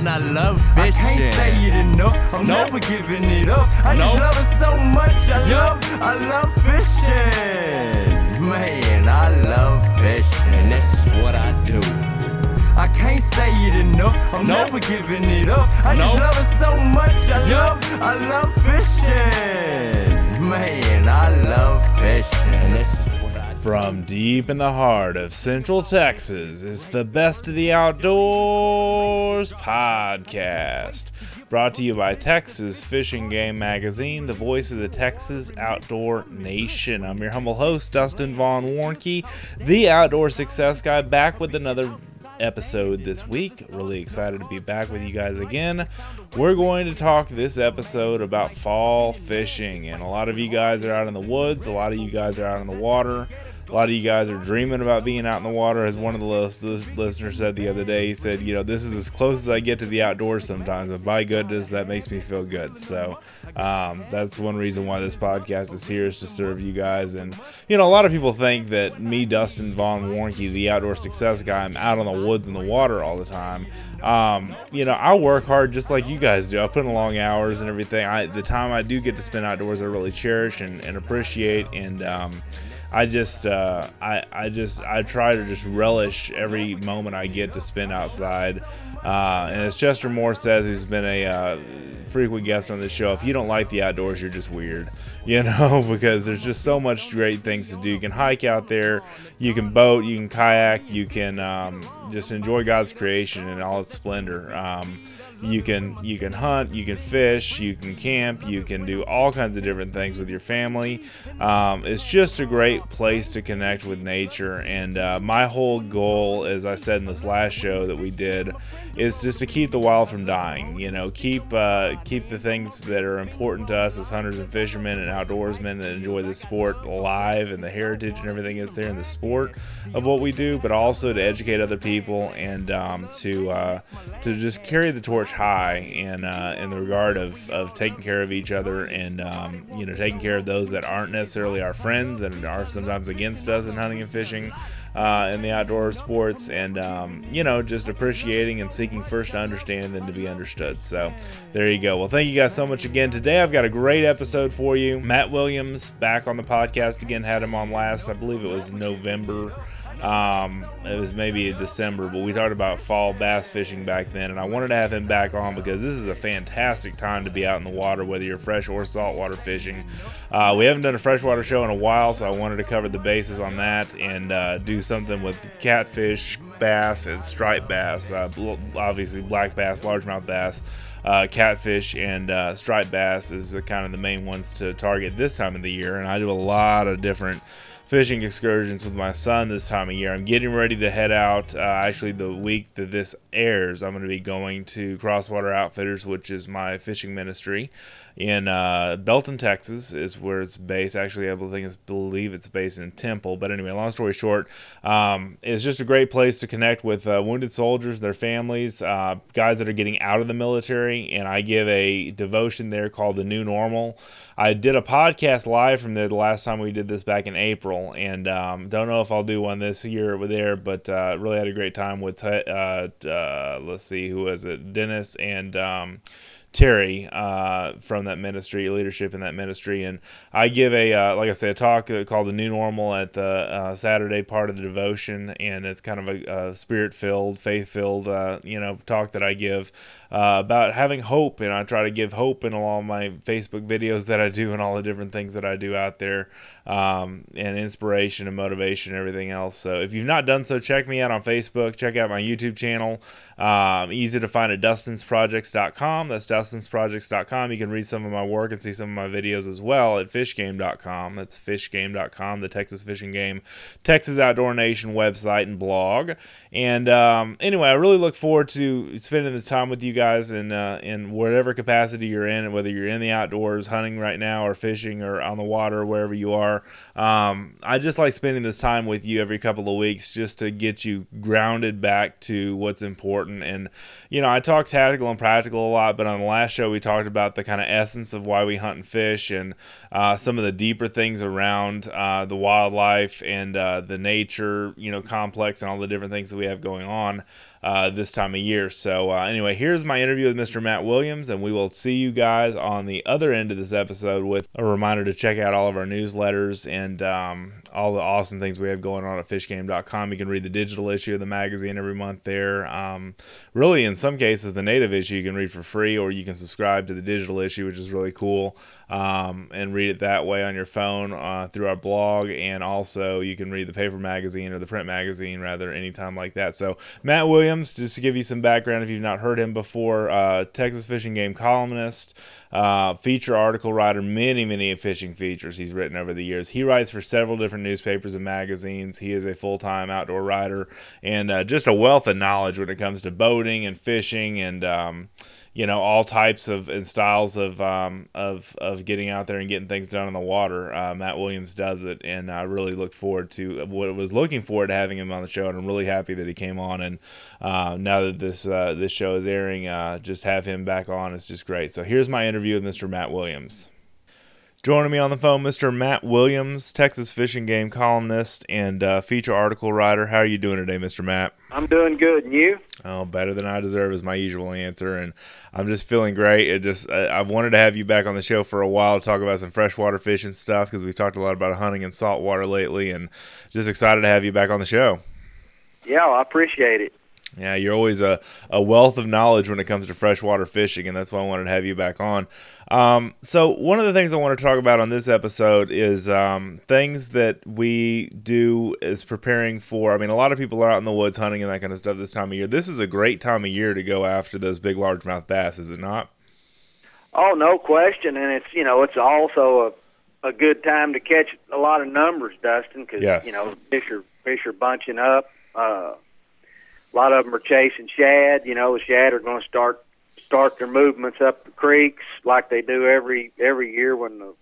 And I love fishing. I can't say it enough. I'm Nope. never giving it up. I just love it so much. I Yup. love, I love fishing. Man, I love fishing. That's just what I do. I can't say it enough. I'm Nope. never giving it up. I just love it so much. I Yup. love, I love fishing. Man, I love fishing. From deep in the heart of Central Texas, it's the Best of the Outdoors podcast. Brought to you by Texas Fish & Game Magazine, the voice of the Texas outdoor nation. I'm your humble host, Dustin Vaughn Warncke, the outdoor success guy, back with another episode this week. Really excited to be back with you guys again. We're going to talk this episode about fall fishing, and a lot of you guys are out in the woods, a lot of you guys are out in the water. A lot of you guys are dreaming about being out in the water. As one of the listeners said the other day, he said, You know, this is as close as I get to the outdoors sometimes. And by goodness, that makes me feel good. So um, that's one reason why this podcast is here is to serve you guys. And, you know, a lot of people think that me, Dustin Von Warncke, the outdoor success guy, I'm out on the woods and the water all the time. Um, you know, I work hard just like you guys do. I put in long hours and everything. I, the time I do get to spend outdoors, I really cherish and, and appreciate. And, um, I just, uh, I, I just, I try to just relish every moment I get to spend outside. Uh, and as Chester Moore says, who's been a uh, frequent guest on the show, if you don't like the outdoors, you're just weird, you know, because there's just so much great things to do. You can hike out there, you can boat, you can kayak, you can um, just enjoy God's creation in all its splendor. Um, you can you can hunt you can fish you can camp you can do all kinds of different things with your family. Um, it's just a great place to connect with nature. And uh, my whole goal as i said in this last show that we did is just to keep the wild from dying you know keep uh, keep the things that are important to us as hunters and fishermen and outdoorsmen that enjoy the sport alive and the heritage and everything is there in the sport of what we do but also to educate other people and um, to uh, to just carry the torch high in uh, in the regard of, of taking care of each other and um, you know taking care of those that aren't necessarily our friends and are sometimes against us in hunting and fishing uh, in the outdoor sports and um, you know just appreciating and seeking first to understand and then to be understood. So there you go. Well thank you guys so much again. Today i've got a great episode for you. Matt williams back on the podcast again. Had him on last. I believe it was november um, it was maybe in December, but we talked about fall bass fishing back then, and I wanted to have him back on because this is a fantastic time to be out in the water, whether you're fresh or saltwater fishing. Uh, we haven't done a freshwater show in a while, so I wanted to cover the bases on that and uh, do something with catfish, bass, and striped bass. Uh, obviously, black bass, largemouth bass. Uh, catfish and uh, striped bass is kind of the main ones to target this time of the year, and I do a lot of different fishing excursions with my son this time of year. I'm getting ready to head out. Uh, actually, the week that this airs, I'm going to be going to Crosswater Outfitters, which is my fishing ministry in uh, Belton, Texas, is where it's based. Actually, I think it's believe it's based in Temple. But anyway, long story short, um, it's just a great place to connect with uh, wounded soldiers, their families, uh, guys that are getting out of the military, and I give a devotion there called the New Normal. I did a podcast live from there the last time we did this back in April, and um, don't know if I'll do one this year over there, but uh, really had a great time with, uh, uh, let's see, who was it? Dennis and. Um, Terry uh, from that ministry, leadership in that ministry, and I give a uh, like I said, a talk called the New Normal at the uh, Saturday part of the devotion, and it's kind of a, a spirit filled, faith filled, uh, you know, talk that I give uh, about having hope, and I try to give hope in all my Facebook videos that I do and all the different things that I do out there, um, and inspiration and motivation and everything else. So if you've not done so, check me out on Facebook, check out my YouTube channel. Um, easy to find at dustinsprojects.com. That's dustinsprojects.com. You can read some of my work and see some of my videos as well at fishgame.com. That's fishgame.com, the Texas Fish & Game, Texas Outdoor Nation website and blog. And um, anyway, I really look forward to spending the time with you guys in uh, in whatever capacity you're in, whether you're in the outdoors, hunting right now, or fishing, or on the water, wherever you are. Um, I just like spending this time with you every couple of weeks just to get you grounded back to what's important. And you know, I talk tactical and practical a lot, but on the last show we talked about the kind of essence of why we hunt and fish, and uh, some of the deeper things around uh, the wildlife and uh, the nature, you know, complex and all the different things that we have going on. uh, this time of year. So, uh, anyway, here's my interview with Mr. Matt Williams, and we will see you guys on the other end of this episode with a reminder to check out all of our newsletters and um, all the awesome things we have going on at fishgame.com. You can read the digital issue of the magazine every month there. Um, really, in some cases, the native issue you can read for free, or you can subscribe to the digital issue, which is really cool, um, and read it that way on your phone uh, through our blog. And also, you can read the paper magazine or the print magazine, rather, anytime like that. So, Matt Williams, just to give you some background if you've not heard him before, uh, Texas Fish & Game columnist uh, feature article writer, many, many fishing features he's written over the years. He writes for several different newspapers and magazines. He is a full time outdoor writer and uh, just a wealth of knowledge when it comes to boating and fishing and. Um, you know all types of and styles of um, of of getting out there and getting things done in the water. Uh, Matt Williams does it, and I really look forward to what was looking forward to having him on the show, and I'm really happy that he came on. And uh, now that this uh, this show is airing, uh, just have him back on is just great. So here's my interview with Mr. Matt Williams. Joining me on the phone, Mr. Matt Williams, Texas Fish & Game columnist and uh, feature article writer. How are you doing today, Mr. Matt? I'm doing good, and you? Oh, better than I deserve is my usual answer, and I'm just feeling great. It just I, have wanted to have you back on the show for a while to talk about some freshwater fishing stuff because we've talked a lot about hunting and saltwater lately, and just excited to have you back on the show. Yeah, I appreciate it. Yeah, you're always a, a wealth of knowledge when it comes to freshwater fishing, and that's why I wanted to have you back on. Um, so, one of the things I want to talk about on this episode is um, things that we do is preparing for. I mean, a lot of people are out in the woods hunting and that kind of stuff this time of year. This is a great time of year to go after those big largemouth bass, is it not? Oh, no question. And it's, you know, it's also a, a good time to catch a lot of numbers, Dustin, because, yes. you know, fish are, fish are bunching up. Uh, a lot of them are chasing shad. You know, the shad are going to start start their movements up the creeks like they do every every year when the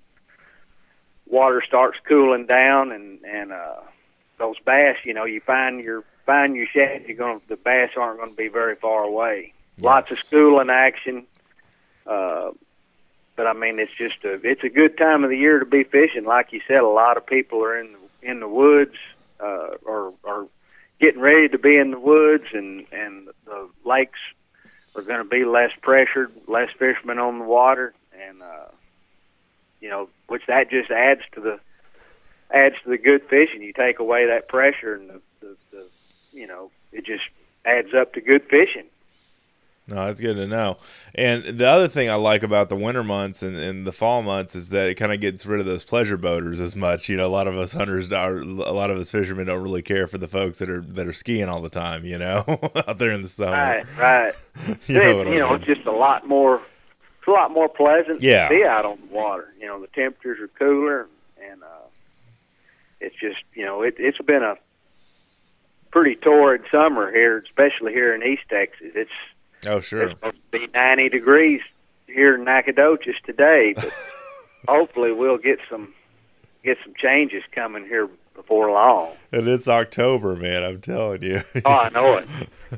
water starts cooling down and and uh those bass you know you find your find your shad you're going the bass aren't going to be very far away Yes. lots of schooling action uh but i mean it's just a it's a good time of the year to be fishing like you said a lot of people are in the in the woods uh or or getting ready to be in the woods and and the lakes are going to be less pressured, less fishermen on the water, and uh, you know, which that just adds to the adds to the good fishing. You take away that pressure, and the, the, the you know, it just adds up to good fishing. No, that's good to know. And the other thing I like about the winter months and, and the fall months is that it kind of gets rid of those pleasure boaters as much. You know, a lot of us hunters are, a lot of us fishermen don't really care for the folks that are that are skiing all the time. You know, out there in the summer. Right, right. You know, It's- what I you know, it's just a lot more. It's a lot more pleasant Yeah. to be out on the water. You know, the temperatures are cooler, and uh, it's just you know, it, it's been a pretty torrid summer here, especially here in East Texas. It's oh sure. it's supposed to be 90 degrees here in Nacogdoches today, but hopefully we'll get some get some changes coming here before long. And it's October, man. I'm telling you. Oh, I know it.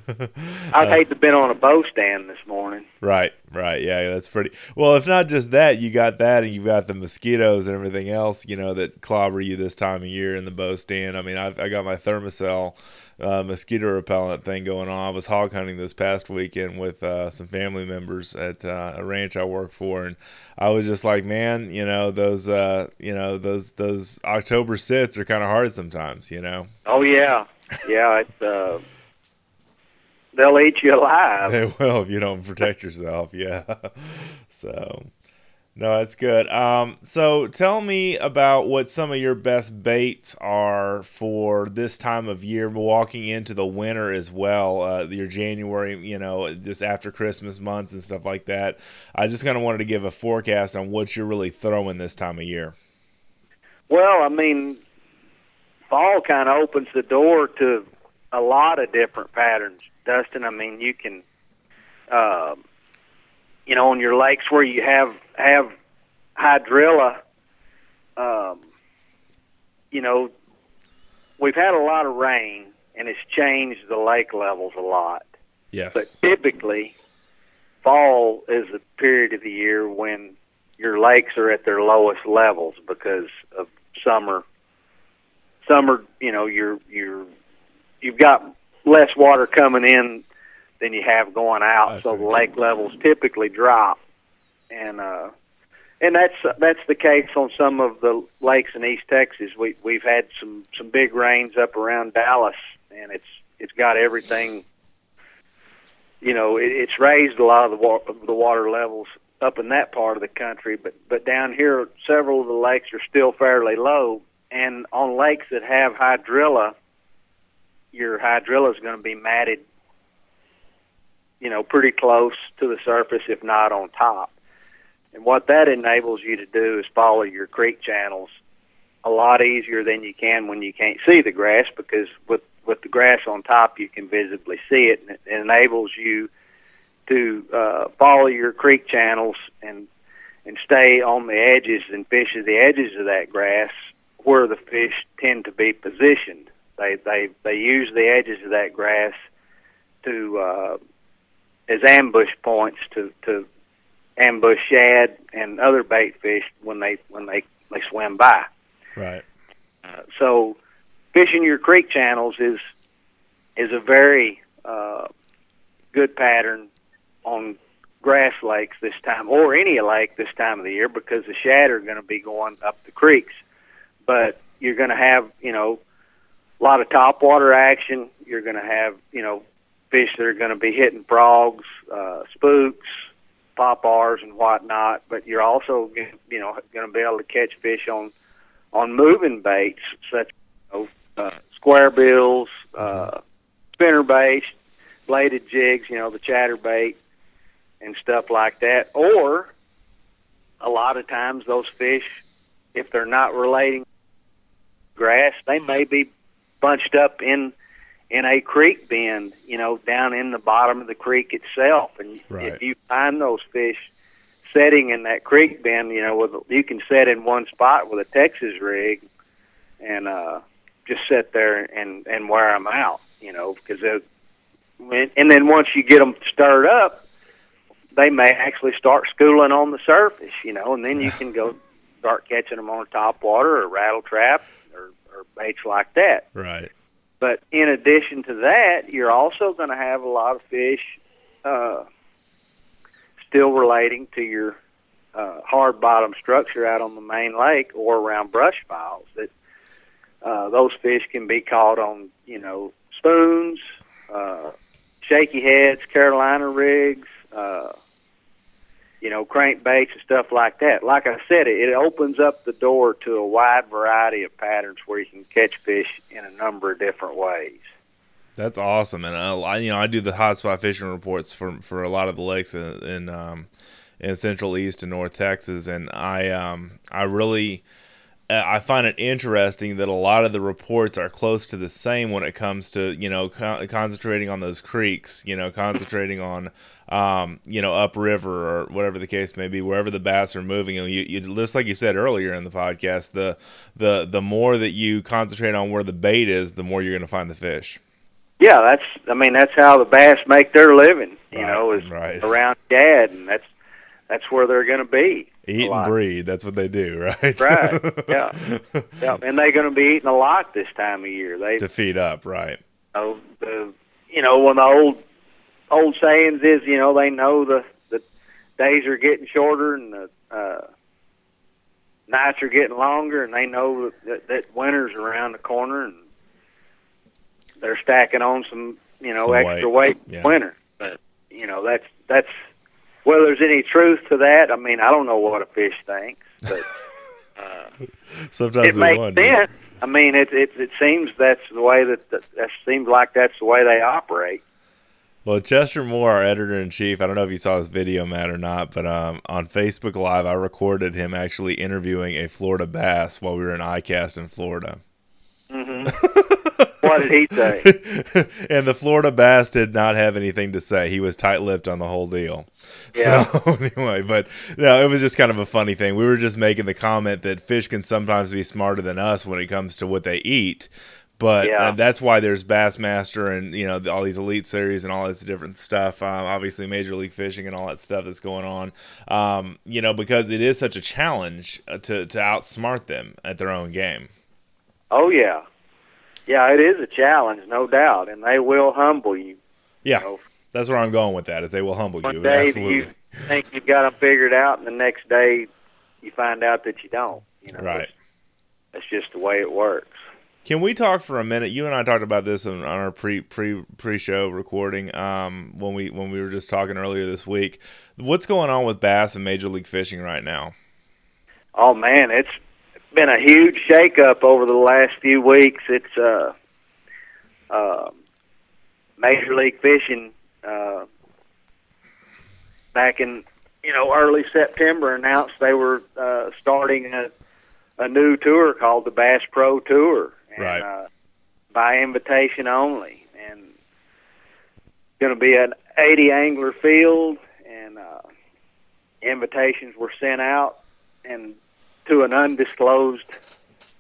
I'd Uh, hate to have been on a bow stand this morning. Right, right. Yeah, that's pretty. Well, if not just that, you got that and you've got the mosquitoes and everything else, you know, that clobber you this time of year in the bow stand. I mean, I've, I got my Thermacell uh, mosquito repellent thing going on. I was hog hunting this past weekend with uh, some family members at uh, a ranch I work for, and I was just like, man, you know, those, uh, you know, those those October sits are kind of hard sometimes, you know. Oh yeah, yeah. It's uh, they'll eat you alive. They will if you don't protect yourself. Yeah. So, no, that's good. Um, so tell me about what some of your best baits are for this time of year, walking into the winter as well. Uh, your January, you know, just after Christmas months and stuff like that. I just kind of wanted to give a forecast on what you're really throwing this time of year. Well, I mean, fall kind of opens the door to a lot of different patterns, Dustin. I mean, you can, uh, you know, on your lakes where you have have hydrilla, um, you know, we've had a lot of rain and it's changed the lake levels a lot. Yes. But typically, fall is the period of the year when your lakes are at their lowest levels because of summer. Summer, you know, you're you're you've got less water coming in than you have going out. I so see. the lake levels typically drop, and uh, and that's that's the case on some of the lakes in East Texas. We we've had some some big rains up around Dallas, and it's it's got everything. You know, it, it's raised a lot of the wa- of the water levels up in that part of the country, but but down here, several of the lakes are still fairly low, and on lakes that have hydrilla, your hydrilla is going to be matted. You know, pretty close to the surface, if not on top. And what that enables you to do is follow your creek channels a lot easier than you can when you can't see the grass because with with the grass on top you can visibly see it and it enables you to uh, follow your creek channels and and stay on the edges and fish at the edges of that grass where the fish tend to be positioned. They they they use the edges of that grass to uh, as ambush points to to ambush shad and other bait fish when they when they they swim by. Right. Uh, so fishing your creek channels is is a very uh, good pattern on grass lakes this time, or any lake this time of the year, because the shad are going to be going up the creeks. But you're going to have you know a lot of topwater action. You're going to have you know fish that are going to be hitting frogs, uh, spooks, poppers, and whatnot. But you're also you know going to be able to catch fish on on moving baits such as uh, square bills, uh, spinner baits, bladed jigs, you know, the chatter bait and stuff like that. Or a lot of times those fish, if they're not relating grass, they may be bunched up in in a creek bend, you know, down in the bottom of the creek itself. And Right. if you find those fish setting in that creek bend, you know, with you can set in one spot with a Texas rig, and uh, just sit there and and wear them out, you know, because and then once you get them stirred up, they may actually start schooling on the surface, you know, and then you can go start catching them on top water or rattle trap or, or baits like that. Right. But in addition to that, you're also going to have a lot of fish uh, still relating to your uh, hard bottom structure out on the main lake or around brush piles. That uh, those fish can be caught on, you know, spoons, uh, shaky heads, Carolina rigs, uh, you know, crankbaits and stuff like that. Like I said, it, it opens up the door to a wide variety of patterns where you can catch fish in a number of different ways. That's awesome, and I, you know I do the hotspot fishing reports for for a lot of the lakes in in, um, in Central East and North Texas, and I um, I really I find it interesting that a lot of the reports are close to the same when it comes to you know con- concentrating on those creeks, you know concentrating on um, you know upriver or whatever the case may be, wherever the bass are moving. And you, you just like you said earlier in the podcast, the the the more that you concentrate on where the bait is, the more you're going to find the fish. Yeah, that's. I mean, that's how the bass make their living. You Right, know, is right. around Shad, and that's that's where they're going to be. Eat and breed. That's what they do, right? Right, yeah. Yeah, and they're going to be eating a lot this time of year. They, to feed up, right? know, the, you know, one of the old old sayings is, you know, they know the the days are getting shorter and the uh, nights are getting longer, and they know that, that winter's around the corner, and they're stacking on some, you know, Some extra weight, weight yeah. winter. But you know, that's that's whether there's any truth to that. I mean, I don't know what a fish thinks, but. Uh, Sometimes it makes wonder. sense. I mean, it, it it seems that's the way that that, that seems like that's the way they operate. Well, Chester Moore, our editor in chief, I don't know if you saw this video, Matt, or not, but um, on Facebook Live, I recorded him actually interviewing a Florida bass while we were in ICAST in Florida. What did he say? and the Florida bass did not have anything to say. He was tight-lipped on the whole deal. Yeah. So anyway, but no, it was just kind of a funny thing. We were just making the comment that fish can sometimes be smarter than us when it comes to what they eat. But Yeah. uh, that's why there's Bassmaster and you know all these elite series and all this different stuff. Um, obviously, Major League Fishing and all that stuff that's going on. Um, you know, because it is such a challenge uh, to to outsmart them at their own game. Oh yeah, yeah, it is a challenge, no doubt, and they will humble you. Yeah, You know, That's where I'm going with that. Is they will humble One you. day Absolutely. you think you've got them figured out, and the next day you find out that you don't. You know, Right. That's, that's just the way it works. Can we talk for a minute? You and I talked about this on, on our pre pre pre show recording. Um, when we when we were just talking earlier this week, what's going on with bass and Major League Fishing right now? Oh man, it's been a huge shakeup over the last few weeks. It's uh, uh, Major League Fishing uh, back in you know early September announced they were uh, starting a a new tour called the Bass Pro Tour, and, Right. uh, by invitation only, and going to be an 80 angler field, and uh, invitations were sent out, and to an undisclosed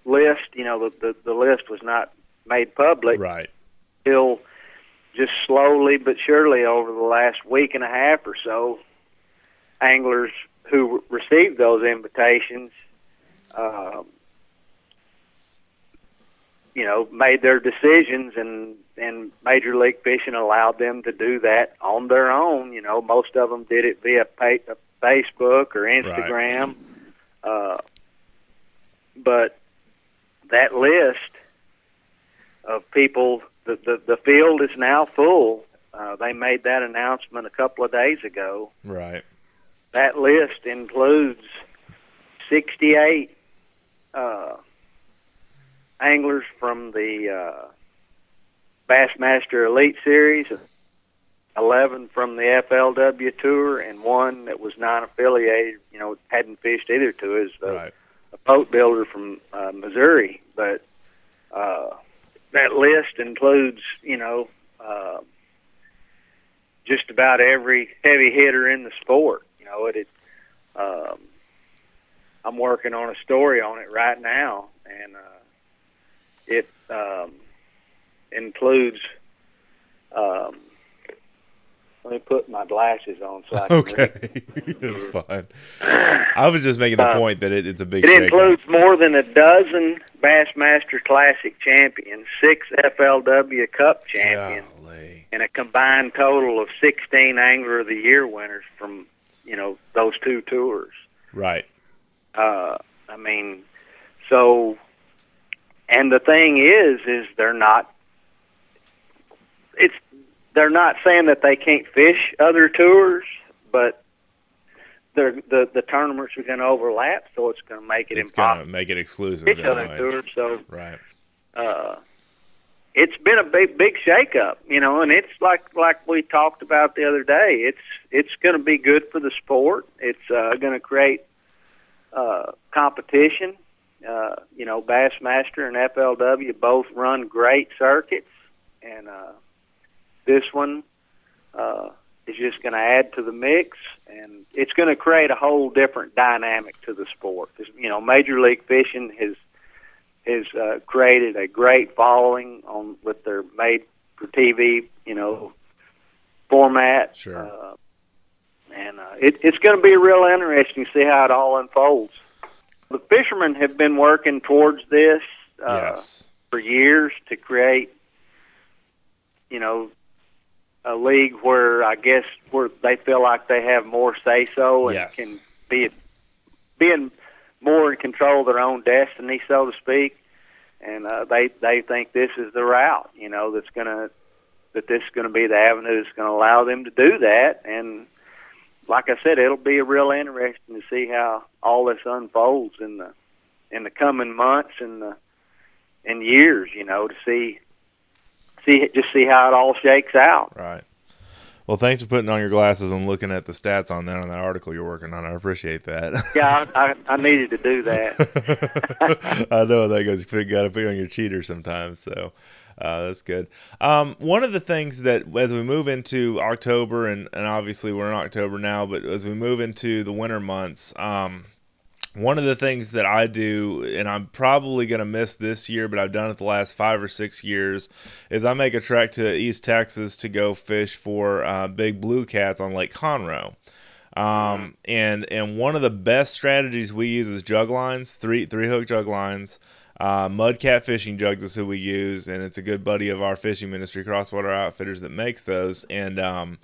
list. You know, the the, the list was not made public Right. till just slowly but surely over the last week and a half or so, anglers who received those invitations, um, you know, made their decisions, and and Major League Fishing allowed them to do that on their own. You know, most of them did it via pa- Facebook or Instagram, uh, but that list of people the, the the field is now full. Uh, they made that announcement a couple of days ago. Right. That list includes 68 uh, anglers from the uh, Bassmaster Elite Series, 11 from the FLW Tour, and one that was non-affiliated. You know, hadn't fished either two. Is a, Right. a boat builder from uh, Missouri, but uh, that list includes, you know, uh, just about every heavy hitter in the sport. You know, it. it um, I'm working on a story on it right now, and uh, it um, includes. Um, let me put my glasses on so I can. Okay. That's fine. I was just making the Uh, point that it, it's a big It shakeup. includes more than a dozen Bassmaster Classic champions, six FLW Cup champions, Golly. and a combined total of 16 Angler of the Year winners from, you know, those two tours. Right. Uh, I mean, so, and the thing is, is they're not. It's they're not saying that they can't fish other tours, but they're, the the tournaments are going to overlap, so it's going to make it It's impossible gonna make it exclusive. to fish other way. tours. So Right. uh, it's been a big big shakeup, you know, and it's like like we talked about the other day. It's it's going to be good for the sport. It's uh, going to create uh, competition. Uh, you know, Bassmaster and FLW both run great circuits, and uh, this one uh, is just going to add to the mix, and it's going to create a whole different dynamic to the sport. you know, Major League Fishing has has uh, created a great following on with their made for TV, you know, format. Sure. Uh, and uh, it, it's going to be real interesting to see how it all unfolds. The fishermen have been working towards this uh, yes. for years to create, you know, a league where I guess where they feel like they have more say so and Yes. can be being more in control of their own destiny, so to speak. And uh, they they think this is the route, you know, that's gonna that this is going to be the avenue that's going to allow them to do that. And like I said, it'll be real interesting to see how all this unfolds in the in the coming months and the and years. You know, to see see just see how it all shakes out. Right. Well, thanks for putting on your glasses and looking at the stats on that on that article you're working on. I appreciate that. Yeah, I, I, I needed to do that. I know that goes. You got to put on your cheater sometimes, so uh, that's good. Um, one of the things that as we move into October, and, and obviously we're in October now, but as we move into the winter months, um, one of the things that I do, and I'm probably going to miss this year, but I've done it the last five or six years, is I make a trek to East Texas to go fish for uh, big blue cats on Lake Conroe. Um, and and one of the best strategies we use is jug lines, three three hook jug lines. Uh, Mudcat Fishing Jugs is who we use, and it's a good buddy of our fishing ministry, Crosswater Outfitters, that makes those. And um,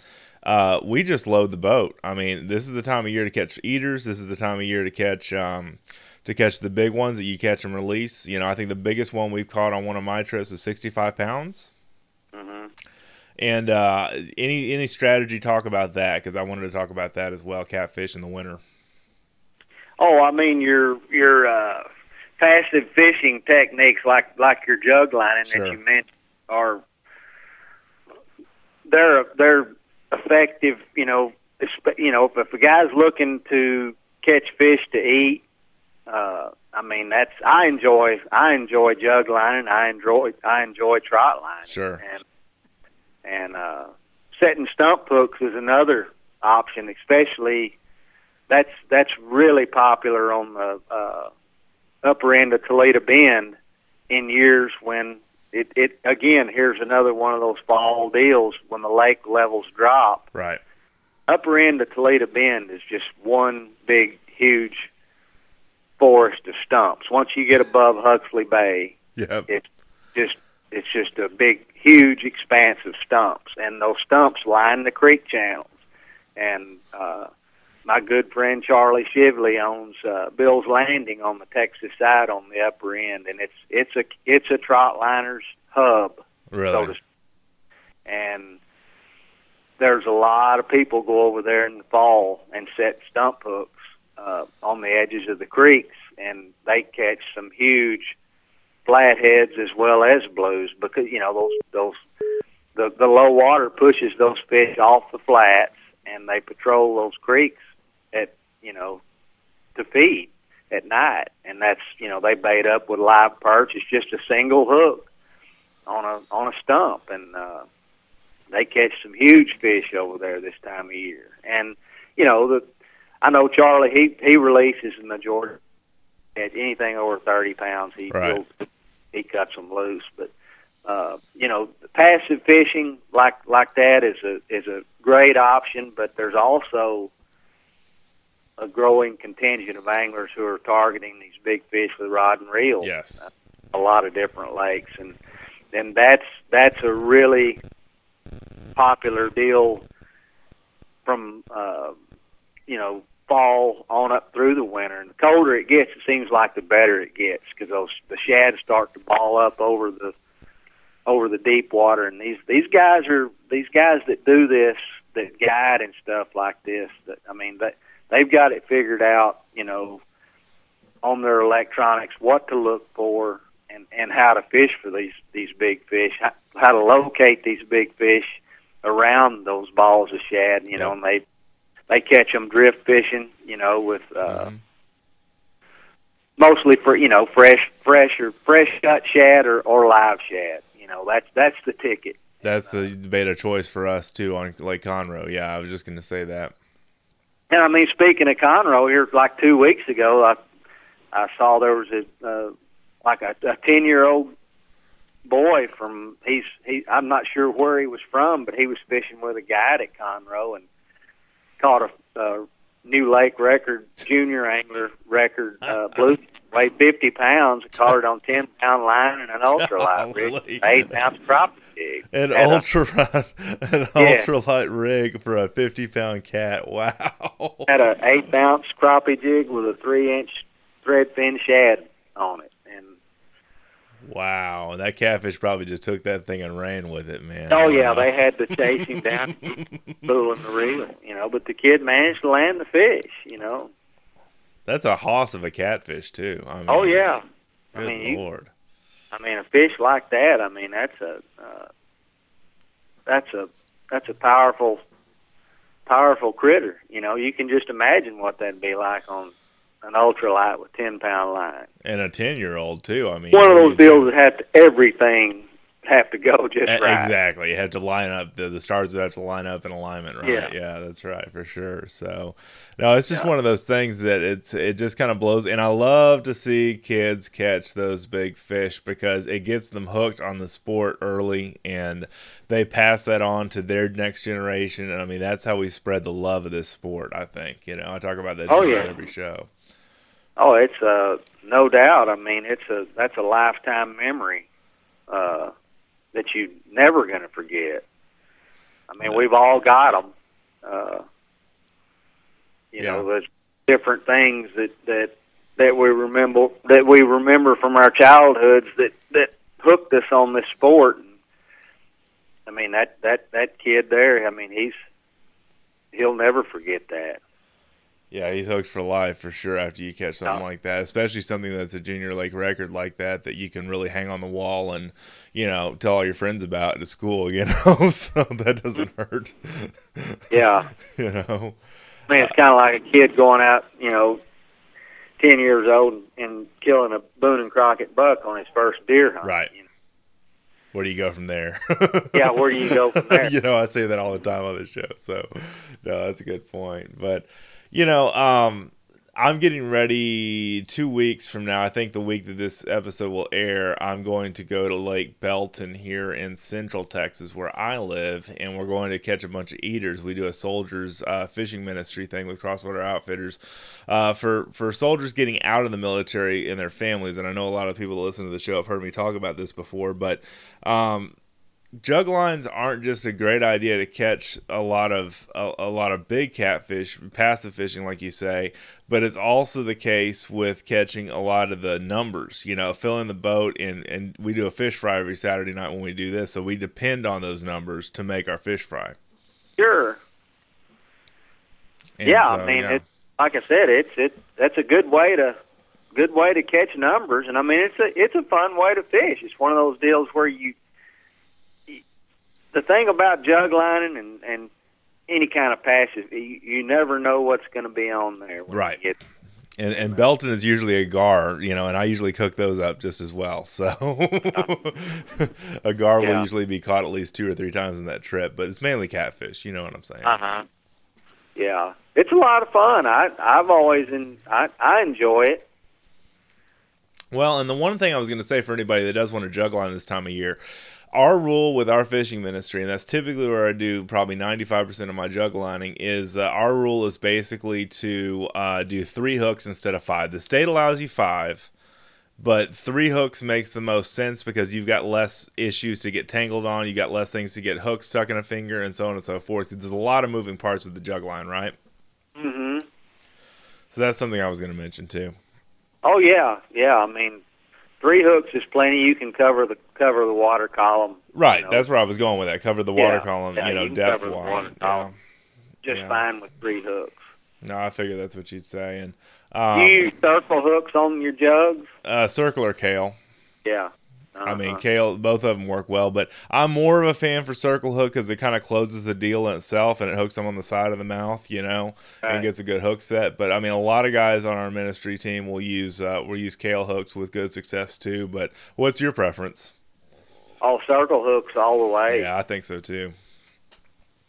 uh, we just load the boat. I mean, this is the time of year to catch eaters. This is the time of year to catch um, to catch the big ones that you catch and release. You know, I think the biggest one we've caught on one of my trips is 65 pounds. hmm And uh, any any strategy talk about that because I wanted to talk about that as well. Catfish in the winter. Oh, I mean your your uh, passive fishing techniques, like like your jug lining Sure. that you mentioned, are they're they're effective. You know, you know, if a guy's looking to catch fish to eat, uh, I mean that's I enjoy I enjoy jug lining. I enjoy I enjoy trot lining. Sure. And and uh, setting stump hooks is another option, especially that's that's really popular on the uh, upper end of Toledo Bend in years when it, it again here's another one of those fall deals when the lake levels drop. Right. Upper end of Toledo Bend is just one big huge forest of stumps. Once you get above Huxley Bay, Yep. it's just it's just a big huge expanse of stumps and those stumps line the creek channels and uh my good friend Charlie Shively owns uh, Bill's Landing on the Texas side on the upper end, and it's it's a it's a trot liner's hub, so Really. to speak. And there's a lot of people go over there in the fall and set stump hooks uh, on the edges of the creeks, and they catch some huge flatheads as well as blues because you know those those the the low water pushes those fish off the flats, and they patrol those creeks you know to feed at night, and that's you know they bait up with live perch. It's just a single hook on a on a stump, and uh, they catch some huge fish over there this time of year. And you know the I know Charlie he he releases the majority at anything over thirty pounds. He Right. he'll, cuts them loose, but uh, you know, passive fishing like like that is a is a great option, but there's also a growing contingent of anglers who are targeting these big fish with rod and reel. Yes. A lot of different lakes, and and that's that's a really popular deal from uh, you know fall on up through the winter. And the colder it gets, it seems like the better it gets because those the shads start to ball up over the over the deep water. And these these guys are these guys that do this, that guide and stuff like this. That I mean, they they've got it figured out. You know, on their electronics, what to look for. And, and how to fish for these these big fish, how, how to locate these big fish around those balls of shad, you know, Yep. and they they catch them drift fishing, you know, with uh, Mhm. mostly for you know fresh, fresh or fresh cut shad or, or live shad. You know, that's that's the ticket. That's the beta choice for us too on Lake Conroe. Yeah, I was just going to say that. And I mean, speaking of Conroe, here like two weeks ago, I I saw there was a uh, like a ten year old boy from he's he I'm not sure where he was from, but he was fishing with a guide at Conroe and caught a, a new lake record, junior angler record uh, blue weighed 50 pounds, caught it on 10 pound line and an ultralight rig, eight ounce crappie jig. An Had a- ultra an Yeah. ultralight rig for a fifty pound cat. Wow. had an eighth ounce crappie jig with a three inch thread fin shad on it. Wow. That catfish probably just took that thing and ran with it, man. oh yeah, they had to chase him down, pulling the reel, you know. But the kid managed to land the fish, you know. That's a hoss of a catfish too. I mean, Oh yeah, I Good mean, you- lord. I mean a fish like that. I mean that's a uh, that's a that's a powerful powerful critter. You know, you can just imagine what that'd be like on an ultralight with ten pound line. And a ten year old too. I mean, One of those deals that have to, everything have to go just E- right. Exactly. You have to line up the the stars would have to line up in alignment, right? Yeah. that's right for sure. So no, it's just one of those things that it's it just kind of blows and I love to see kids catch those big fish because it gets them hooked on the sport early and they pass that on to their next generation and I mean that's how we spread the love of this sport, I think. You know, I talk about that Oh, yeah. every show. Oh, it's uh, no doubt. I mean, it's a that's a lifetime memory uh, that you're never going to forget. I mean, we've all got them. Uh, you Yeah. know, there's different things that that that we remember that we remember from our childhoods that that hooked us on this sport. And, I mean, that that that kid there. I mean, he's he'll never forget that. Yeah, he's hooked for life for sure after you catch something like that, especially something that's a junior lake record like that that you can really hang on the wall and, you know, tell all your friends about at school, you know, so that doesn't mm-hmm. hurt, Yeah. you know. I mean, it's kind of like a kid going out, you know, ten years old and, and killing a Boone and Crockett buck on his first deer hunt. Right. you know. Where do you go from there? Yeah, where do you go from there? you know, I say that all the time on the show. So, no, that's a good point. But, you know, um, I'm getting ready two weeks from now. I think the week that this episode will air, I'm going to go to Lake Belton here in central Texas where I live, and we're going to catch a bunch of eaters. We do a soldiers uh, fishing ministry thing with Crosswater Outfitters uh, for, for soldiers getting out of the military and their families. And I know a lot of people that listen to the show have heard me talk about this before, but um, jug lines aren't just a great idea to catch a lot of a, a lot of big catfish passive fishing like you say but it's also the case with catching a lot of the numbers you know filling the boat and and we do a fish fry every saturday night when we do this so we depend on those numbers to make our fish fry Sure. And yeah, so, I mean, yeah. It, like I said, it's it. That's a good way to good way to catch numbers, and I mean, it's a it's a fun way to fish. It's one of those deals where you. you- The thing about jug lining and and any kind of passive, you, you never know what's going to be on there. Right. Get, and, and Belton is usually a gar, you know, and I usually cook those up just as well. So a gar will usually be caught at least two or three times in that trip, but it's mainly catfish. You know what I'm saying? uh-huh. Yeah, it's a lot of fun. I I've always in I I enjoy it. Well, and the one thing I was going to say for anybody that does want to jug line this time of year, our rule with our fishing ministry, and that's typically where I do probably 95% of my jug lining, is uh, our rule is basically to uh, do three hooks instead of five. The state allows you five, but three hooks makes the most sense because you've got less issues to get tangled on, you got less things to get hooks stuck in a finger, and so on and so forth. there's a lot of moving parts with the jug line, right? Mm hmm. So that's something I was going to mention too. Oh yeah, yeah. I mean, three hooks is plenty. You can cover the cover the water column. Right, know. that's where I was going with that. Cover the water Yeah, column, yeah, you know, you depth wise. water Yeah. just Yeah. fine with three hooks. No, I figured that's what you'd say. And Do um, you use circle hooks on your jugs? uh, circular Kahle. Yeah. I mean, Uh-huh. Kahle. Both of them work well, but I'm more of a fan for circle hook because it kind of closes the deal in itself and it hooks them on the side of the mouth, you know, and gets a good hook set. But I mean, a lot of guys on our ministry team will use uh, will use Kahle hooks with good success too. But what's your preference? all circle hooks all the way. Yeah, I think so too.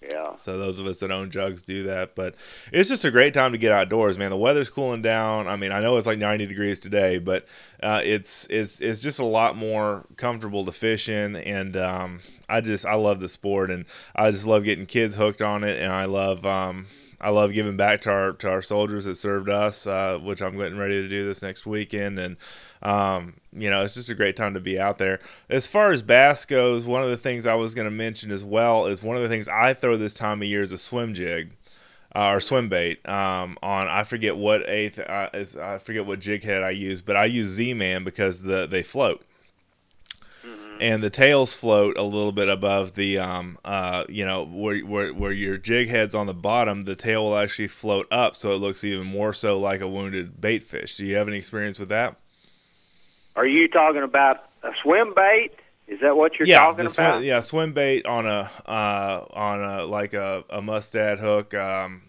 Yeah. So those of us that own jugs do that. But it's just a great time to get outdoors, man. The weather's cooling down. I mean, I know it's like 90 degrees today, but uh, it's it's it's just a lot more comfortable to fish in, and um, I just I love the sport, and I just love getting kids hooked on it, and I love. Um, I love giving back to our to our soldiers that served us, uh, which I'm getting ready to do this next weekend, and um, you know it's just a great time to be out there. As far as bass goes, one of the things I was going to mention as well is one of the things I throw this time of year is a swim jig. Uh, or swim bait um, on I forget what eighth uh, is I forget what jig head I use, but I use Z-Man because the they float and the tails float a little bit above the um uh you know where where where your jig head's on the bottom the tail will actually float up so it looks even more so like a wounded bait fish do you have any experience with that Are you talking about a swim bait? Is that what you're yeah talking the about? yeah swim bait on a uh on a like a, a Mustad hook um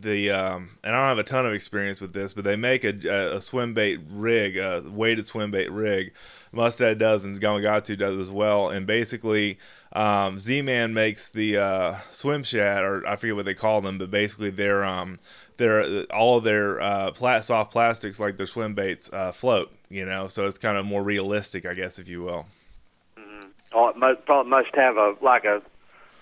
the um and I don't have a ton of experience with this, but they make a, a swim bait rig, a weighted swim bait rig. Mustad does and Gamakatsu does as well. And basically, um, Z-Man makes the uh, swim shad, or I forget what they call them, but basically they're um they're all their uh, plat soft plastics like their swim baits uh, float. You know, so it's kind of more realistic, I guess, if you will. Oh, it must probably must have a like a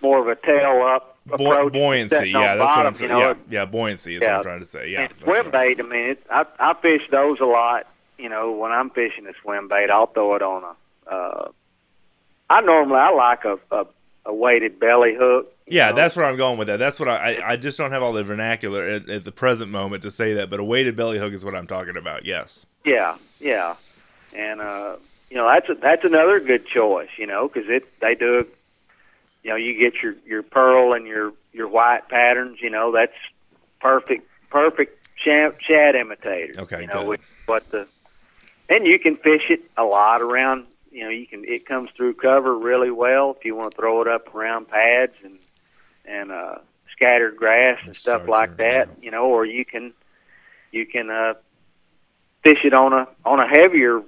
more of a tail up Buoy- approach buoyancy, yeah, that's what I'm bottom, trying. you know, yeah, yeah, buoyancy is what I'm trying to say. Yeah, swim right. bait. I mean, it, I I fish those a lot. You know, when I'm fishing a swim bait, I'll throw it on a. Uh, I normally I like a a, a weighted belly hook. Yeah, know. that's where I'm going with that. That's what I I, I just don't have all the vernacular at, at the present moment to say that, but a weighted belly hook is what I'm talking about. Yes. Yeah, yeah, and uh, you know that's a, that's another good choice. You know, because it they do. You know, you get your your pearl and your your white patterns. You know, that's perfect perfect shad, shad imitator. Okay, you know, good. with what the and you can fish it a lot around. You know, you can it comes through cover really well if you want to throw it up around pads and and uh, scattered grass and It stuff like that. You know, or you can you can uh, fish it on a on a heavier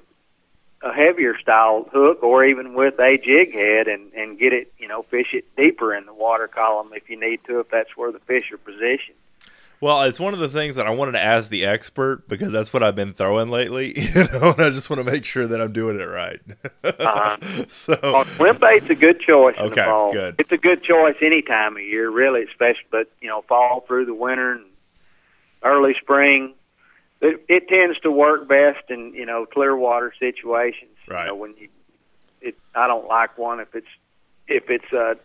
a heavier style hook or even with a jig head and and get it you know fish it deeper in the water column if you need to if that's where the fish are positioned Well, it's one of the things that I wanted to ask the expert because that's what I've been throwing lately, you know, and I just want to make sure that I'm doing it right. Uh-huh. so, well, swim bait's a good choice in Okay, the fall good. it's a good choice any time of year really especially but you know fall through the winter and early spring it, it tends to work best in you know clear water situations Right. you know when you it i don't like one if it's if it's uh a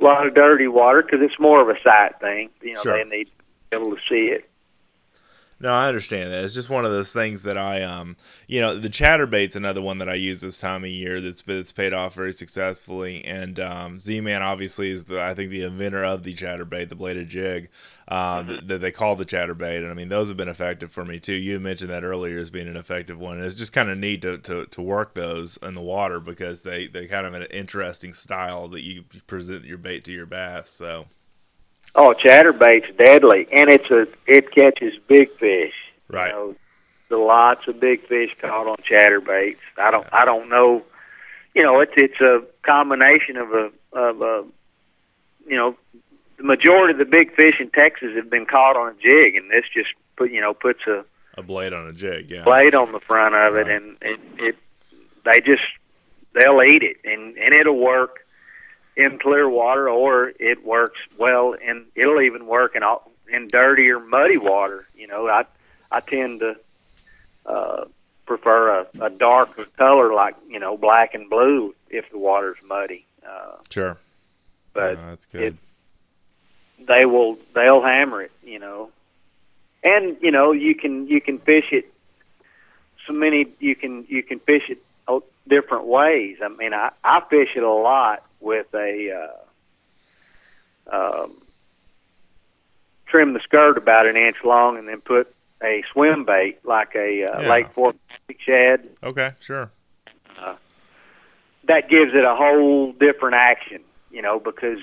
lot of dirty water because it's more of a sight thing. You know, Sure. they need to be able to see it. No, I understand that. It's just one of those things that I, um, you know, the chatterbait's another one that I use this time of year that's that's paid off very successfully. And um, Z-Man obviously is the I think the inventor of the chatterbait, the bladed jig, uh, that, that they call the chatterbait. And I mean, those have been effective for me too. You mentioned that earlier as being an effective one. And it's just kind of neat to, to, to work those in the water because they they kind of an interesting style that you present your bait to your bass. So Oh, chatterbait's deadly, and it's a it catches big fish. Right. You know, there lots of big fish caught on chatterbaits. I don't I don't know. You know, it's it's a combination of a of a you know the majority of the big fish in Texas have been caught on a jig, and this just put you know puts a a blade on a jig, yeah. blade on the front of it, Right. and it, it they just they'll eat it, and and it'll work in clear water, or it works well, and it'll even work in all, in dirty or muddy water. You know, I I tend to uh, prefer a, a darker color like you know black and blue if the water's muddy. Uh, Sure. but Uh, that's good. it- they will they'll hammer it, you know. And you know, you can you can fish it so many you can you can fish it different ways. I mean, I I fish it a lot with a uh um trim the skirt about an inch long and then put a swim bait like a uh, Yeah. Lake Fork shad. okay, sure. Uh, that gives it a whole different action, you know, because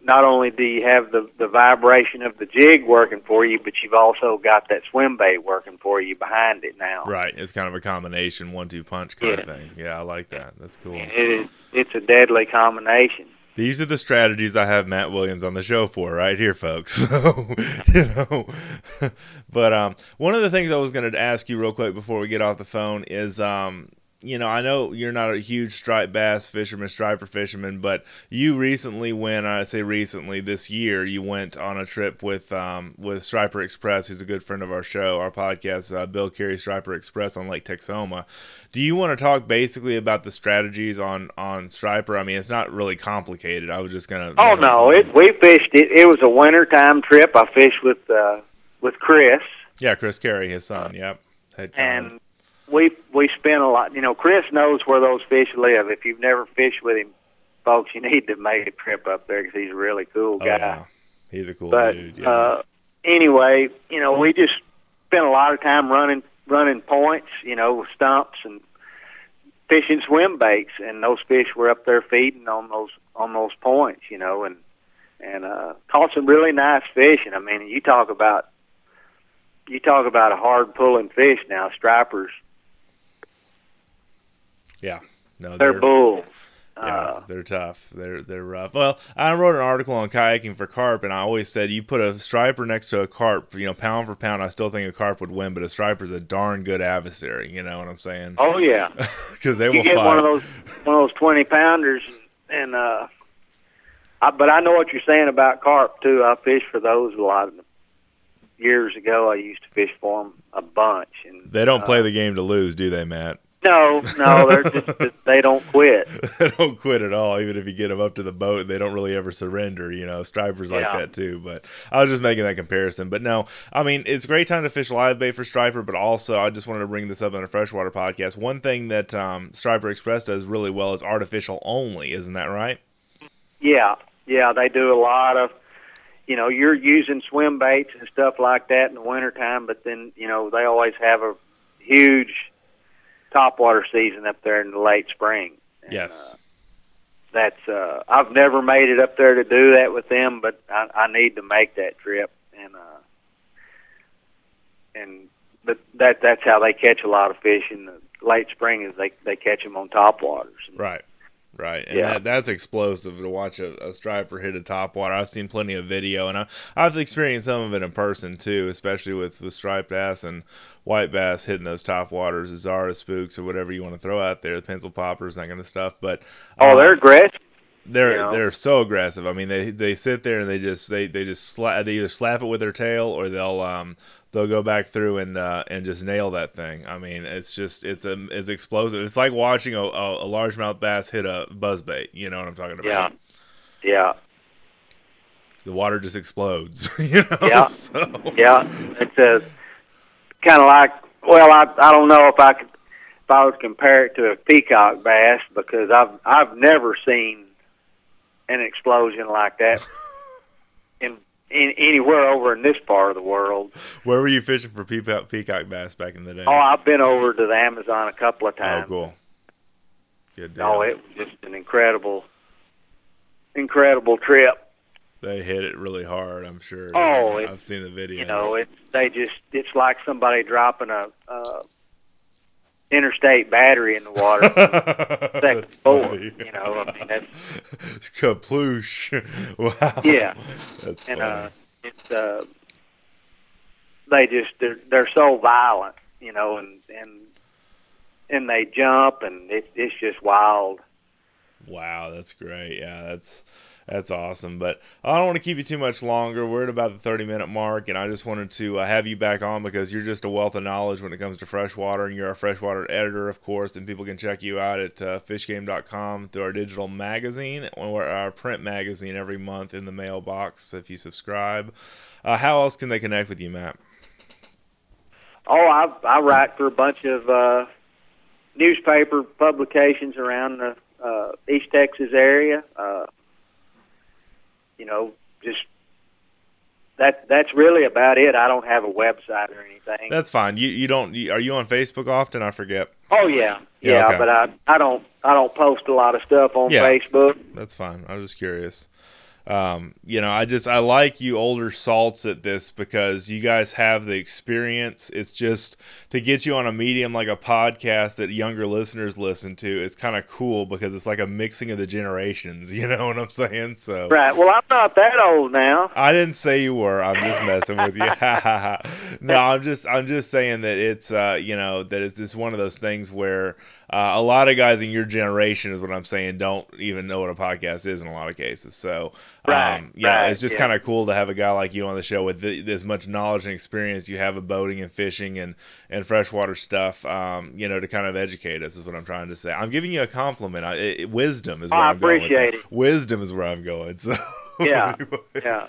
not only do you have the the vibration of the jig working for you, but you've also got that swim bait working for you behind it now. Right. It's kind of a combination, one two punch kind of thing. Yeah, I like that. That's cool. It is it's a deadly combination. These are the strategies I have Matt Williams on the show for, right here, folks. So, you know, but um, one of the things I was going to ask you real quick before we get off the phone is, um, you know, I know you're not a huge striped bass fisherman, striper fisherman, but you recently went. I say recently this year, you went on a trip with um, with Striper Express, who's a good friend of our show, our podcast, uh, Bill Carey Striper Express on Lake Texoma. Do you want to talk basically about the strategies on on striper? I mean, it's not really complicated. I was just gonna. Oh no, it we fished it. It was a wintertime trip. I fished with uh, with Chris, Yeah, Chris Carey, his son. Yep. And we we spent a lot. You know, Chris knows where those fish live. If you've never fished with him, folks, you need to make a trip up there because he's a really cool oh, guy. yeah. he's a cool but dude. Yeah. uh, anyway, you know, we just spent a lot of time running running points, you know, with stumps and fishing swim baits, and those fish were up there feeding on those on those points, you know, and and uh, caught some really nice fish. And I mean, you talk about you talk about a hard pulling fish now, stripers. Yeah. No, They're bulls. Yeah, Uh, they're tough. They're they're rough. Well, I wrote an article on kayaking for carp, and I always said you put a striper next to a carp, you know, pound for pound, I still think a carp would win, but a striper's a darn good adversary. You know what I'm saying? oh yeah. Because they you will get fight. one of those one of those twenty pounders and uh I, but I know what you're saying about carp too. I fished for those a lot of them. Years ago, I used to fish for them a bunch, and They don't uh, play the game to lose, do they, Matt? No, no, they're just they don't quit. they don't quit at all, even if you get them up to the boat. They don't really ever surrender. You know, stripers like Yeah. that too. But I was just making that comparison. But no, I mean it's a great time to fish live bait for striper. But also, I just wanted to bring this up on a freshwater podcast. One thing that um, Striper Express does really well is artificial only. Isn't that right? Yeah, yeah, they do a lot of, you know, you're using swim baits and stuff like that in the wintertime, but then, you know, they always have a huge topwater season up there in the late spring. And, Yes. Uh, that's, uh, I've never made it up there to do that with them, but I, I need to make that trip. And, uh, and, but that, that's how they catch a lot of fish in the late spring is they, they catch them on topwaters. Right. Right, and Yeah. that, that's explosive to watch a, a striper hit a top water. I've seen plenty of video, and I, I've experienced some of it in person too, especially with, with striped bass and white bass hitting those top waters, Zara spooks or whatever you want to throw out there, the pencil poppers, that kind of stuff. But Oh, uh, they're aggressive. they're you know. they're so aggressive. I mean, they they sit there and they just they they just slap they either slap it with their tail or they'll um they'll go back through and uh, and just nail that thing. I mean, it's just it's a it's explosive. It's like watching a, a, a largemouth bass hit a buzzbait. You know what I'm talking about? Yeah. Yeah. The water just explodes. You know. Yeah. So, Yeah, it's a kind of like. Well, I I don't know if I could if I would compare it to a peacock bass because I've I've never seen an explosion like that in, anywhere over in this part of the world. Where were you fishing for peacock, peacock bass back in the day? Oh, I've been over to the Amazon a couple of times. Oh, cool. Good deal. Oh, it was just an incredible, incredible trip. they hit it really hard. I'm sure. Oh, I've seen the video. You know, it they just it's like somebody dropping a uh, interstate battery in the water. second That's floor. funny. You know, I mean that's it's Kaploosh. Wow. Yeah. That's funny. and uh, it's uh, they just they're they're so violent, you know, and and and they jump and it's it's just wild. wow, that's great. Yeah, that's that's awesome. But I don't want to keep you too much longer. We're at about the 30 minute mark, and I just wanted to uh, have you back on because you're just a wealth of knowledge when it comes to freshwater, and you're a freshwater editor, of course. And people can check you out at uh, fishgame.com through our digital magazine or our print magazine every month in the mailbox if you subscribe. Uh, how else can they connect with you, Matt? Oh, I I write for a bunch of uh, newspaper publications around the uh, East Texas area. You know, just that that's really about it. I don't have a website or anything. That's fine. You you don't. You, are you on Facebook often? I forget. oh yeah, Yeah, yeah, okay. but I I don't I don't post a lot of stuff on Yeah. Facebook. That's fine. I was just curious. Um, you know, I just I like you older salts at this because you guys have the experience. It's just to get you on a medium like a podcast that younger listeners listen to. It's kind of cool because it's like a mixing of the generations. You know what I'm saying? So Right. Well, I'm not that old now. I didn't say you were. I'm just messing with you. no, I'm just I'm just saying that it's uh you know that it's just one of those things where uh, a lot of guys in your generation is what I'm saying don't even know what a podcast is in a lot of cases. So Right, um, yeah, right, it's just yeah. kind of cool to have a guy like you on the show with th- this much knowledge and experience you have of boating and fishing and and freshwater stuff. Um, you know, to kind of educate us is what I'm trying to say. I'm giving you a compliment. I, it, wisdom is Oh, where I I'm going. appreciate that. it. Wisdom is where I'm going. So Yeah, yeah.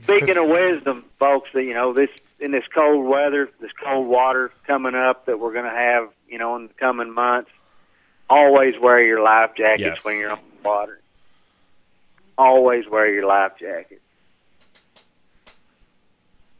Speaking of wisdom, folks, you know this in this cold weather, this cold water coming up that we're going to have, you know, in the coming months. Always wear your life jackets Yes. when you're on the water. Always wear your life jacket.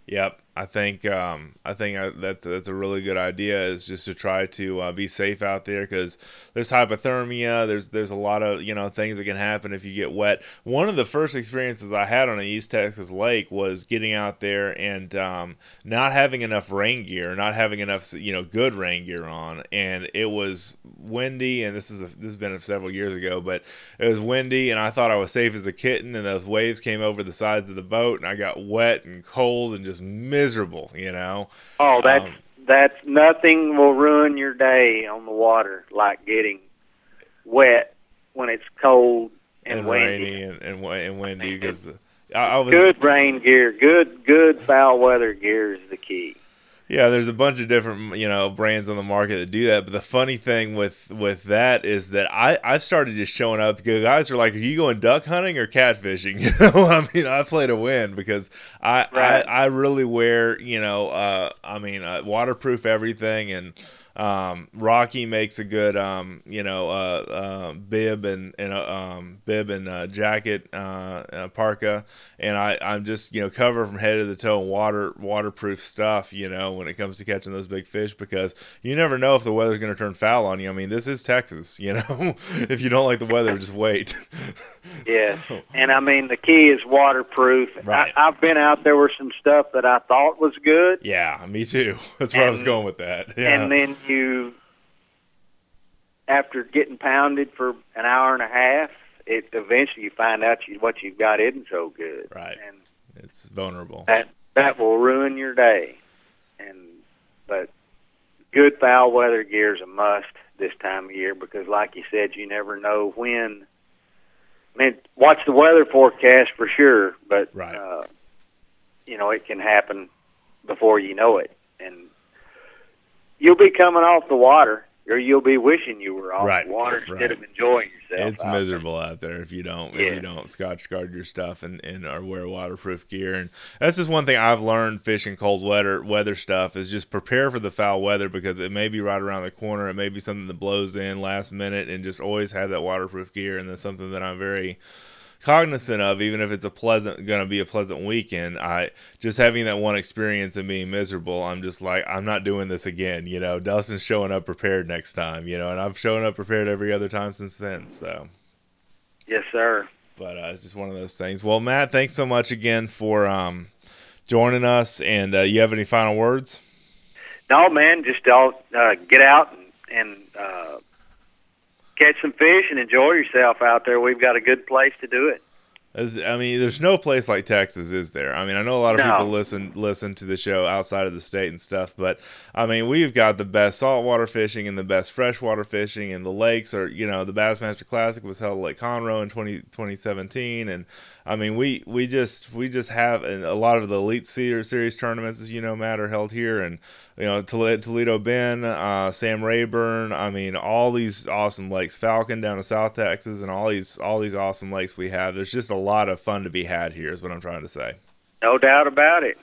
Yep, I think um, I think I, that's that's a really good idea. Is just to try to uh, be safe out there because there's hypothermia. There's there's a lot of you know things that can happen if you get wet. One of the first experiences I had on an East Texas lake was getting out there and um, not having enough rain gear, not having enough you know good rain gear on, and it was windy. And this is a, this has been several years ago, but it was windy, and I thought I was safe as a kitten. And those waves came over the sides of the boat, and I got wet and cold and just miserable. You know. Oh, that's Um, that's nothing will ruin your day on the water like getting wet when it's cold and, and windy. rainy and and, and windy because I, I was Good rain gear, good good foul weather gear is the key. Yeah, there's a bunch of different you know brands on the market that do that. But the funny thing with with that is that I I've started just showing up. The guys are like, "Are you going duck hunting or catfishing?" You know, I mean, I play to win because I Right. I, I really wear you know uh, I mean uh, waterproof everything and. Um, Rocky makes a good, um, you know, uh, uh, bib and, and uh, um, bib and uh, jacket, uh, uh, parka, and I, I'm just, you know, covered from head to the toe in water, waterproof stuff, you know, when it comes to catching those big fish because you never know if the weather's going to turn foul on you. I mean, this is Texas, you know. if you don't like the weather, just wait. Yes, So- and I mean the key is waterproof. Right. I, I've been out there with some stuff that I thought was good, yeah, me too. That's where I was going with that. Yeah. and then you, after getting pounded for an hour and a half, it eventually you find out you, what you've got isn't so good, Right. and it's vulnerable. that that will ruin your day. And but good foul weather gear is a must this time of year because, like you said, you never know when. I mean, watch the weather forecast for sure, but Right. uh, you know it can happen before you know it, and you'll be coming off the water, or you'll be wishing you were off Right, the water instead right. of enjoying yourself. It's out there. miserable out there if you don't if you don't scotch guard your stuff and, and or wear waterproof gear and that's just one thing I've learned fishing cold weather weather stuff is just prepare for the foul weather because it may be right around the corner it may be something that blows in last minute and just always have that waterproof gear and that's something that I'm very cognizant of even if it's a pleasant going to be a pleasant weekend i just having that one experience and being miserable i'm just like i'm not doing this again you know? Dustin's showing up prepared next time you know? And i've shown up prepared every other time since then so. Yes, sir. but uh, it's just one of those things. Well matt thanks so much again for um, joining us and uh, you have any final words? No, man, just all uh, get out and, and uh, catch some fish and enjoy yourself out there. We've got a good place to do it. As, I mean, there's no place like Texas, is there? I mean, I know a lot of No. people listen listen to the show outside of the state and stuff, but I mean, we've got the best saltwater fishing and the best freshwater fishing, and the lakes are, you know, the Bassmaster Classic was held at Lake Conroe in 20, 2017, and I mean, we we just we just have a lot of the Elite Series series tournaments, as you know, Matt, are held here, and you know, Toledo, Bend, uh, Sam Rayburn. I mean, all these awesome lakes, Falcon down in South Texas, and all these all these awesome lakes we have. There's just a lot of fun to be had here, is what I'm trying to say. No doubt about it.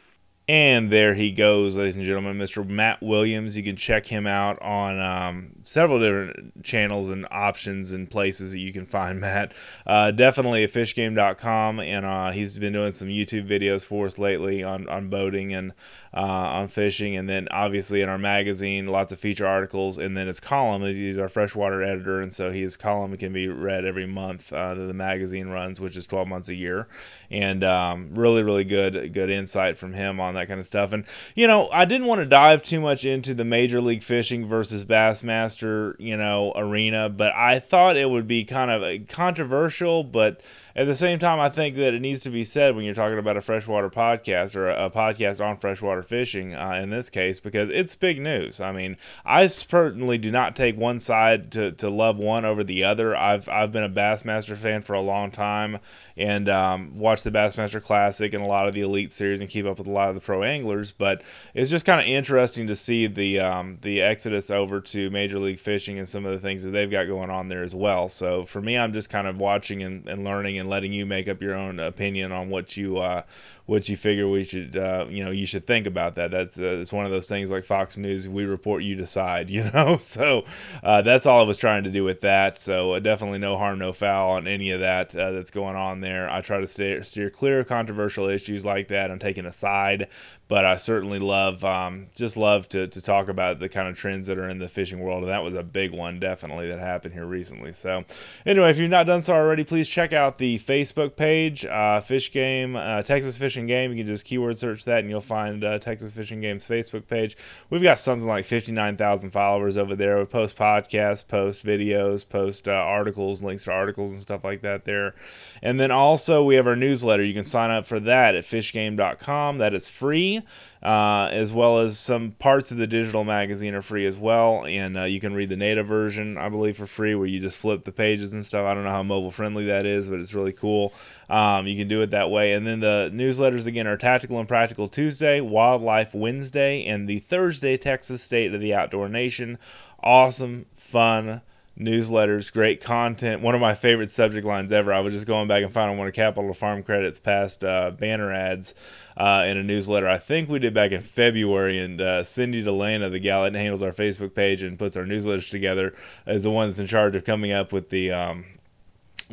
And there he goes, ladies and gentlemen, Mr. Matt Williams. You can check him out on um, several different channels and options and places that you can find Matt. Uh, definitely at fishgame.com. And uh, he's been doing some YouTube videos for us lately on, on boating and uh, on fishing. And then obviously in our magazine, lots of feature articles. And then his column, he's our freshwater editor. And so his column can be read every month uh, that the magazine runs, which is 12 months a year. And um, really, really good, good insight from him on that kind of stuff. And, you know, I didn't want to dive too much into the Major League Fishing versus Bassmaster, you know, arena, but I thought it would be kind of uh, controversial, but at the same time, I think that it needs to be said when you're talking about a freshwater podcast or a, a podcast on freshwater fishing uh, in this case, because it's big news. I mean, I certainly do not take one side to, to love one over the other. I've, I've been a Bassmaster fan for a long time and um, watch the Bassmaster Classic and a lot of the Elite Series and keep up with a lot of the pro anglers. But it's just kind of interesting to see the um, the exodus over to Major League Fishing and some of the things that they've got going on there as well. So for me, I'm just kind of watching and, and learning and letting you make up your own opinion on what you uh, what you figure we should uh, you know you should think about that. That's uh, it's one of those things like Fox News. We report, you decide. You know, so uh, that's all I was trying to do with that. So uh, definitely no harm, no foul on any of that uh, that's going on there. I try to steer, steer clear of controversial issues like that. I'm taking a side, but I certainly love um, just love to, to talk about the kind of trends that are in the fishing world, and that was a big one definitely that happened here recently. So anyway, if you've not done so already, please check out the Facebook page, uh, Fish Game, Texas Fish Fishing Game. You can just keyword search that and you'll find uh, Texas Fish & Game's Facebook page. We've got something like 59,000 followers over there. We post podcasts, post videos, post uh, articles, links to articles and stuff like that there. And then also we have our newsletter. You can sign up for that at fishgame.com. That is free. Uh, as well as some parts of the digital magazine are free as well. And uh, you can read the native version, I believe, for free, where you just flip the pages and stuff. I don't know how mobile friendly that is, but it's really cool. Um, you can do it that way. And then the newsletters again are Tactical and Practical Tuesday, Wildlife Wednesday, and the Thursday Texas State of the Outdoor Nation. Awesome, fun newsletters, great content. One of my favorite subject lines ever. I was just going back and finding one of Capital Farm Credit's past uh, banner ads uh, in a newsletter. I think we did back in February, and uh, Cindy Delana, the gal that handles our Facebook page and puts our newsletters together, is the one that's in charge of coming up with the um,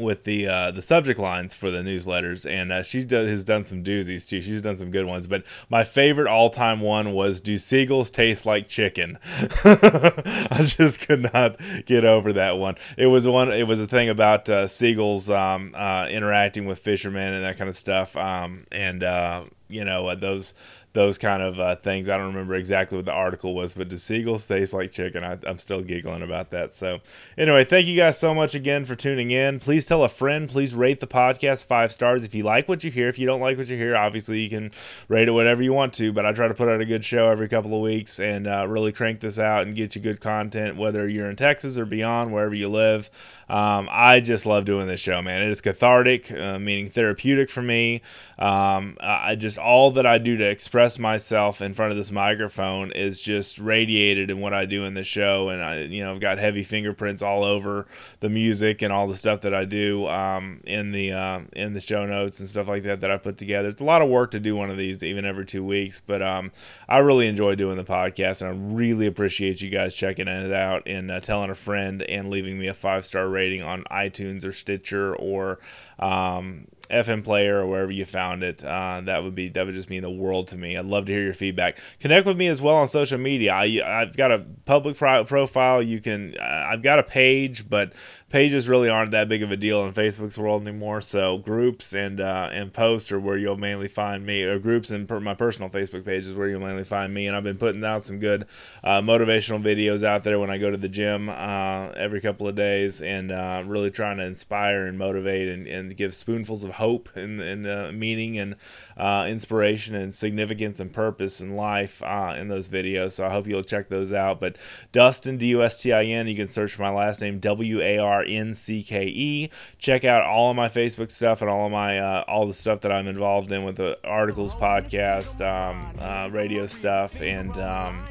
with the uh, the subject lines for the newsletters, and uh, she has done some doozies too. She's done some good ones, but my favorite all time one was "Do seagulls taste like chicken?" I just could not get over that one. It was one. It was a thing about uh, seagulls um, uh, interacting with fishermen and that kind of stuff, um, and uh, you know uh, those those kind of uh, things. I don't remember exactly what the article was, but do seagulls taste like chicken? I, am still giggling about that. So, anyway, thank you guys so much again for tuning in. Please tell a friend. Please rate the podcast five stars if you like what you hear. If you don't like what you hear, obviously you can rate it whatever you want to. But I try to put out a good show every couple of weeks and uh, really crank this out and get you good content, whether you're in Texas or beyond, wherever you live. Um, I just love doing this show, man. It is cathartic, uh, meaning therapeutic for me. Um, I just all that I do to express myself in front of this microphone is just radiated in what I do in the show, and I, you know, I've got heavy fingerprints all over the music and all the stuff that I do um, in the uh, in the show notes and stuff like that that I put together. It's a lot of work to do one of these, even every two weeks, but um, I really enjoy doing the podcast, and I really appreciate you guys checking it out and uh, telling a friend and leaving me a five star rating on iTunes or Stitcher or um, FM player or wherever you found it. Uh, that would be that would just mean the world to me. I'd love to hear your feedback. Connect with me as well on social media. I, I've got a public pro- profile. You can uh, I've got a page, but pages really aren't that big of a deal in Facebook's world anymore. So groups and uh, and posts are where you'll mainly find me. Or groups and per- my personal Facebook page is where you'll mainly find me. And I've been putting out some good uh, motivational videos out there when I go to the gym uh, every couple of days, and uh, really trying to inspire and motivate and, and give spoonfuls of hope and, and uh, meaning and uh, inspiration and significance and purpose in life in those videos. So I hope you'll check those out. But Dustin D U S T I N. You can search for my last name W A R R N C K E. Check out all of my Facebook stuff and all of my uh, all the stuff that I'm involved in with the articles, podcast, um, uh, radio stuff, and um,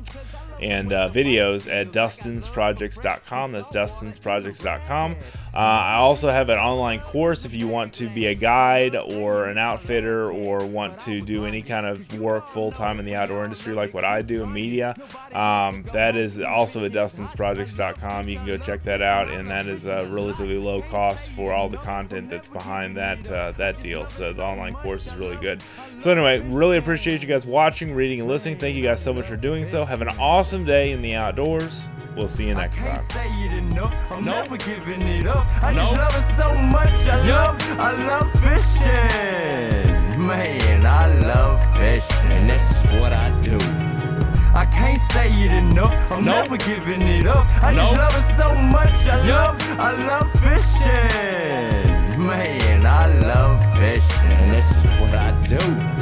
and uh, videos at dustinsprojects.com. That's dustinsprojects.com. Uh, I also have an online course if you want to be a guide or an outfitter or want to do any kind of work full time in the outdoor industry like what I do in media. Um, that is also at dustinsprojects.com. You can go check that out, and that is a relatively low cost for all the content that's behind that uh, that deal. So the online course is really good. So anyway, really appreciate you guys watching, reading, and listening. Thank you guys so much for doing so. Have an awesome awesome day in the outdoors. We'll see you next time. I'm nope. never giving it up. I nope. love it so much. I yep. love, I love fishing. Man, I love fishing. That's just what I do. I can't say. I'm nope. never giving it up. I nope. love it so much. I yep. love, I love fishing. Man, I love fishing. That's just what I do.